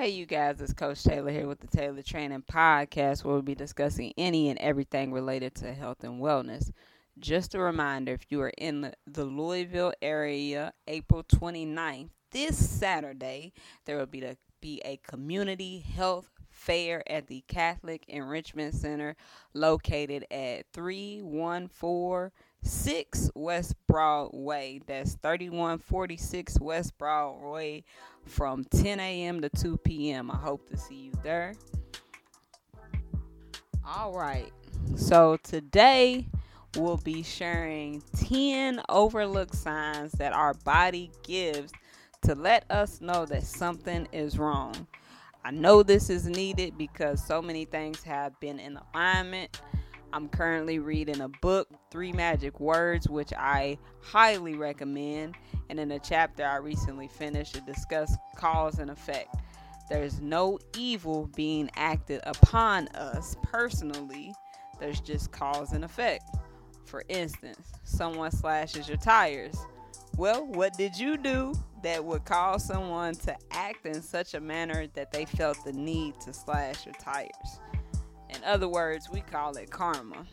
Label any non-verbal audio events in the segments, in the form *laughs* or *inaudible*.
Hey, you guys, it's Coach Taylor here with the Taylor Training Podcast, where we'll be discussing any and everything related to health and wellness. Just a reminder if you are in the, Louisville area, April 29th, this Saturday, there will be, the, be a community health fair at the Catholic Enrichment Center located at 3146 West Broadway. That's 3146 West Broadway from 10 a.m. to 2 p.m. I hope to see you there. All right. So today we'll be sharing 10 overlooked signs that our body gives to let us know that something is wrong. I know this is needed because so many things have been in alignment. I'm currently reading a book, Three Magic Words, which I highly recommend. And in a chapter I recently finished, it discussed cause and effect. There's no evil being acted upon us personally, there's just cause and effect. For instance, someone slashes your tires. Well, what did you do that would cause someone to act in such a manner that they felt the need to slash your tires? In other words, we call it karma.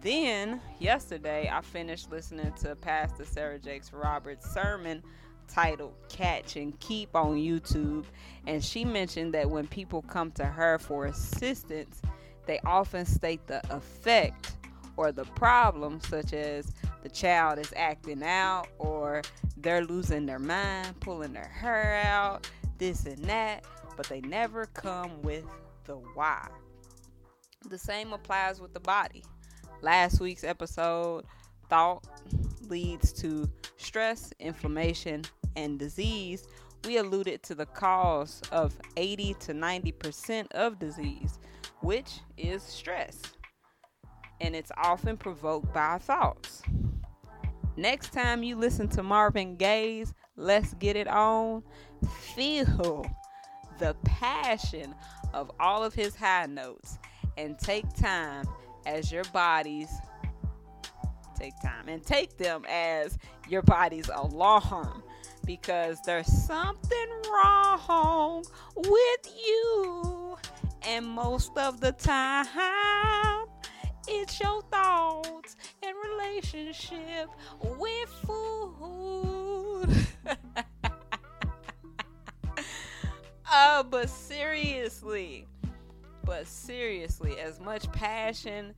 Then, yesterday, I finished listening to Pastor Sarah Jakes Roberts' sermon titled Catch and Keep on YouTube. And she mentioned that when people come to her for assistance, they often state the effect or the problem, such as the child is acting out or they're losing their mind, pulling their hair out, this and that, but they never come with the why. The same applies with the body. Last week's episode, thought leads to stress, inflammation, and disease. We alluded to the cause of 80 to 90% of disease, which is stress. And it's often provoked by thoughts. Next time you listen to Marvin Gaye's Let's Get It On, feel the passion of all of his high notes and take time as your bodies take time and take them as your body's alarm because there's something wrong with you. And most of the time it's your thoughts and relationship with food. *laughs* Uh but seriously but seriously, as much passion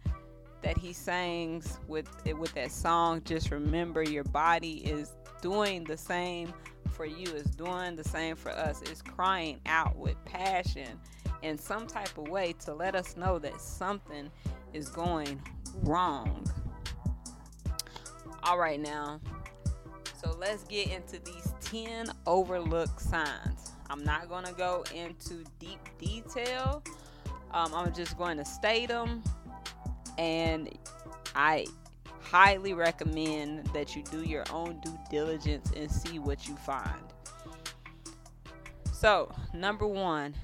that he sings with with that song, just remember your body is doing the same for you, is doing the same for us, is crying out with passion in some type of way to let us know that something is going wrong. All right, now, so let's get into these 10 overlooked signs. I'm not going to go into deep detail um, I'm just going to state them, and I highly recommend that you do your own due diligence and see what you find. So, number one,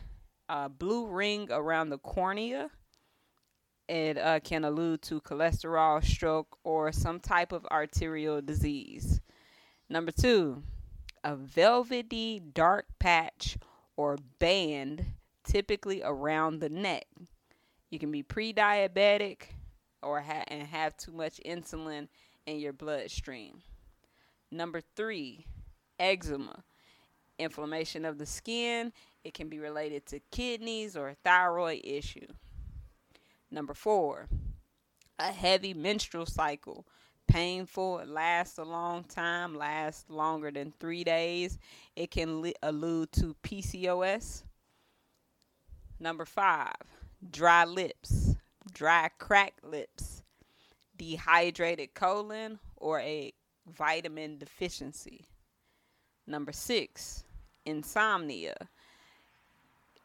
uh, blue ring around the cornea. It uh, can allude to cholesterol, stroke, or some type of arterial disease. Number two, a velvety dark patch or band typically around the neck. You can be pre-diabetic or ha- and have too much insulin in your bloodstream. Number 3, eczema. Inflammation of the skin. It can be related to kidneys or thyroid issue. Number 4, a heavy menstrual cycle painful, it lasts a long time, lasts longer than three days. It can li- allude to PCOS. Number five, dry lips, dry cracked lips, dehydrated colon, or a vitamin deficiency. Number six, insomnia,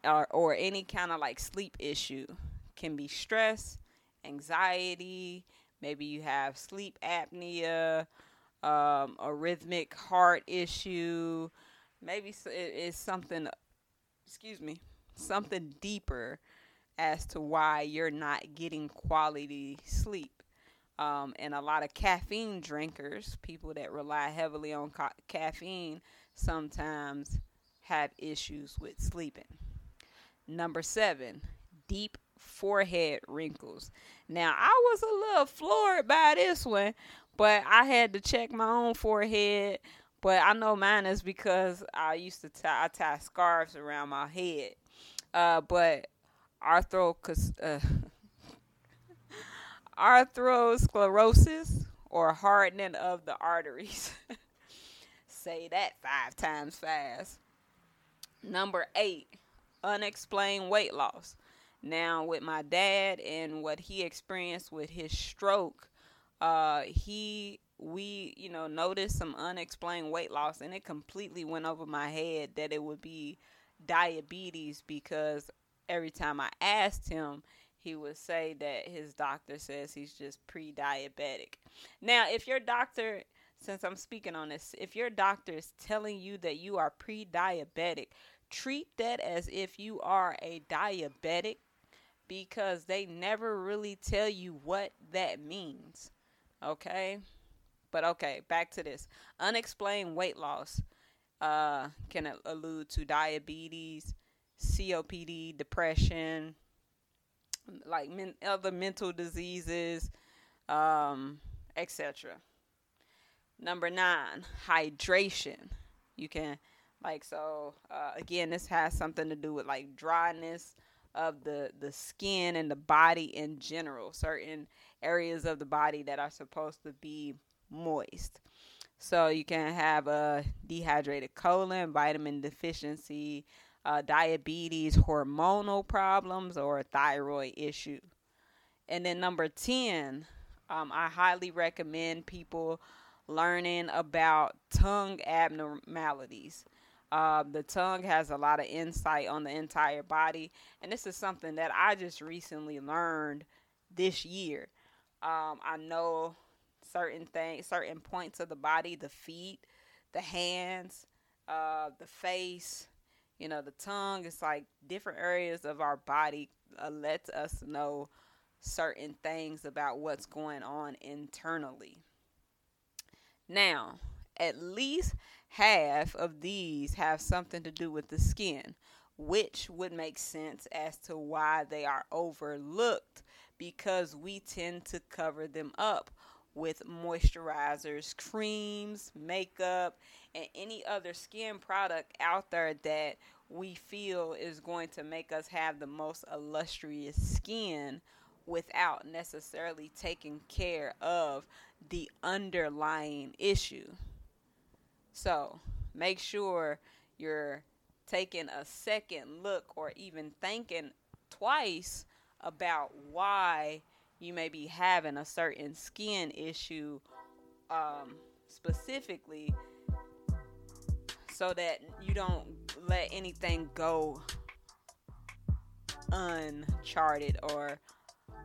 or, or any kind of like sleep issue. Can be stress, anxiety, maybe you have sleep apnea, um, arrhythmic heart issue, maybe it's something, excuse me, something deeper as to why you're not getting quality sleep. Um, and a lot of caffeine drinkers, people that rely heavily on ca- caffeine, sometimes have issues with sleeping. Number seven, deep forehead wrinkles. Now, I was a little floored by this one, but I had to check my own forehead. But I know mine is because I used to tie, I tie scarves around my head. Uh, but arthros, uh, *laughs* arthrosclerosis or hardening of the arteries. *laughs* Say that five times fast. Number eight, unexplained weight loss. Now, with my dad and what he experienced with his stroke, uh, he we you know noticed some unexplained weight loss, and it completely went over my head that it would be diabetes because every time I asked him, he would say that his doctor says he's just pre-diabetic. Now, if your doctor since I'm speaking on this, if your doctor is telling you that you are pre-diabetic, treat that as if you are a diabetic because they never really tell you what that means. Okay? But okay, back to this. Unexplained weight loss uh, can allude to diabetes, COPD, depression, like men- other mental diseases, um, etc. Number nine, hydration. You can like so uh, again. This has something to do with like dryness of the the skin and the body in general. Certain areas of the body that are supposed to be moist. So you can have a dehydrated colon, vitamin deficiency, uh, diabetes, hormonal problems, or a thyroid issue. And then number 10, um, I highly recommend people learning about tongue abnormalities. Uh, the tongue has a lot of insight on the entire body, and this is something that I just recently learned this year. Um, I know certain things, certain points of the body, the feet, the hands, uh, the face, you know, the tongue. It's like different areas of our body uh, lets us know certain things about what's going on internally. Now, at least half of these have something to do with the skin, which would make sense as to why they are overlooked because we tend to cover them up with moisturizers, creams, makeup, and any other skin product out there that we feel is going to make us have the most illustrious skin without necessarily taking care of the underlying issue. So make sure you're taking a second look or even thinking twice about why you may be having a certain skin issue um, specifically so that you don't let anything go uncharted or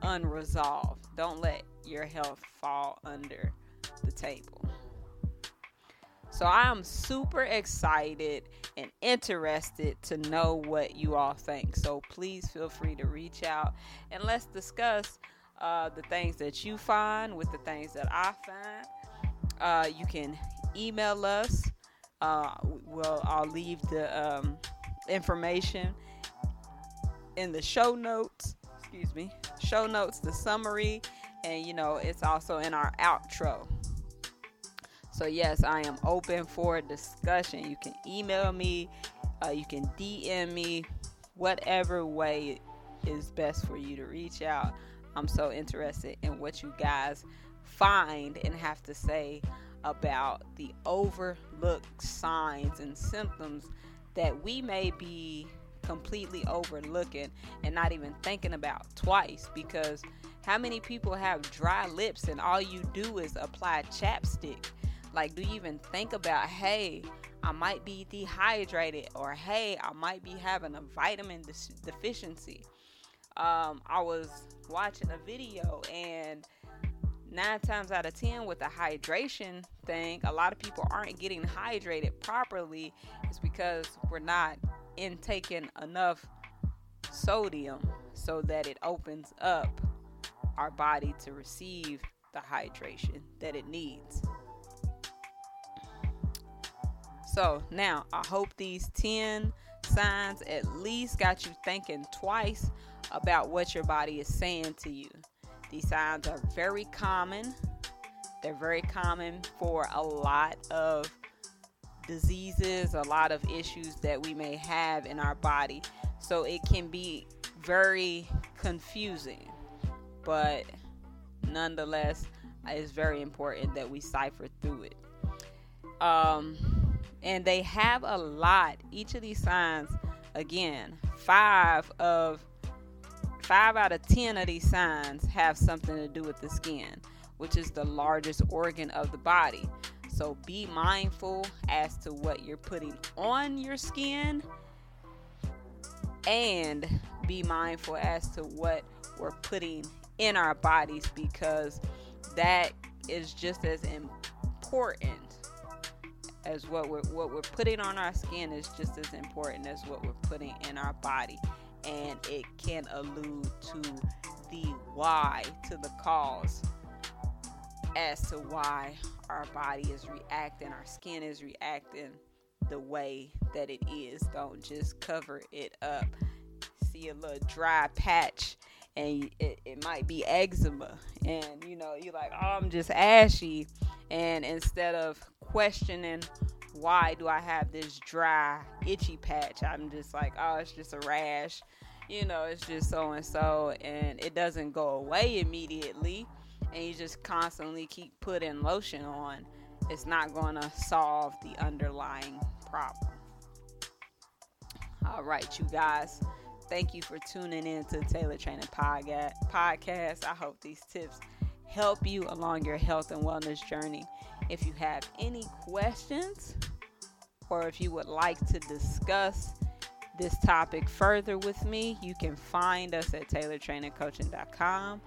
unresolved. Don't let your health fall under the table. So I am super excited and interested to know what you all think. So please feel free to reach out and let's discuss uh, the things that you find with the things that I find. Uh, you can email us. Uh, well, I'll leave the um, information in the show notes. Excuse me, show notes, the summary, and you know it's also in our outro. So yes, I am open for discussion. You can email me, uh, you can DM me, whatever way is best for you to reach out. I'm so interested in what you guys find and have to say about the overlooked signs and symptoms that we may be completely overlooking and not even thinking about twice. Because how many people have dry lips and all you do is apply chapstick? Like do you even think about hey i might be dehydrated or hey i might be having a vitamin de- deficiency um, I was watching a video and nine times out of ten with the hydration thing, a lot of people aren't getting hydrated properly. It's because we're not intaking enough sodium so that it opens up our body to receive the hydration that it needs. So now I hope these 10 signs at least got you thinking twice about what your body is saying to you. These signs are very common. They're very common for a lot of diseases, a lot of issues that we may have in our body. So it can be very confusing. But nonetheless, it's very important that we cipher through it. Um, and they have a lot. Each of these signs, again, five of five out of ten of these signs have something to do with the skin, which is the largest organ of the body. So be mindful as to what you're putting on your skin and be mindful as to what we're putting in our bodies because that is just as important as what we're what we're putting on our skin is just as important as what we're putting in our body and it can allude to the why to the cause as to why our body is reacting our skin is reacting the way that it is. Don't just cover it up. See a little dry patch and it, it might be eczema. And you know you're like oh i'm just ashy. And instead of questioning why do i have this dry itchy patch? I'm just like oh it's just a rash. You know it's just so and so and it doesn't go away immediately. And you just constantly keep putting lotion on. It's not going to solve the underlying problem. All right you guys. Thank you for tuning in to Taylor Training Podcast. I hope these tips help you along your health and wellness journey. If you have any questions or if you would like to discuss this topic further with me, you can find us at taylortrainingcoaching.com.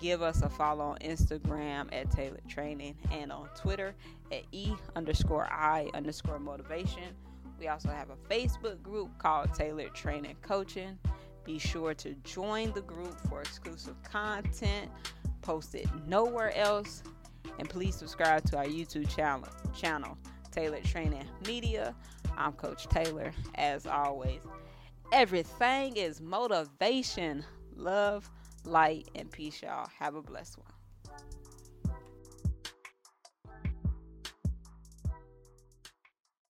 Give us a follow on Instagram at Taylor Training and on Twitter at E underscore I underscore motivation. We also have a Facebook group called Taylord Training Coaching. Be sure to join the group for exclusive content posted nowhere else. And please subscribe to our YouTube channel, channel Taylord Training Media. I'm Coach Taylor. As always, everything is motivation, love, light, and peace, y'all. Have a blessed one.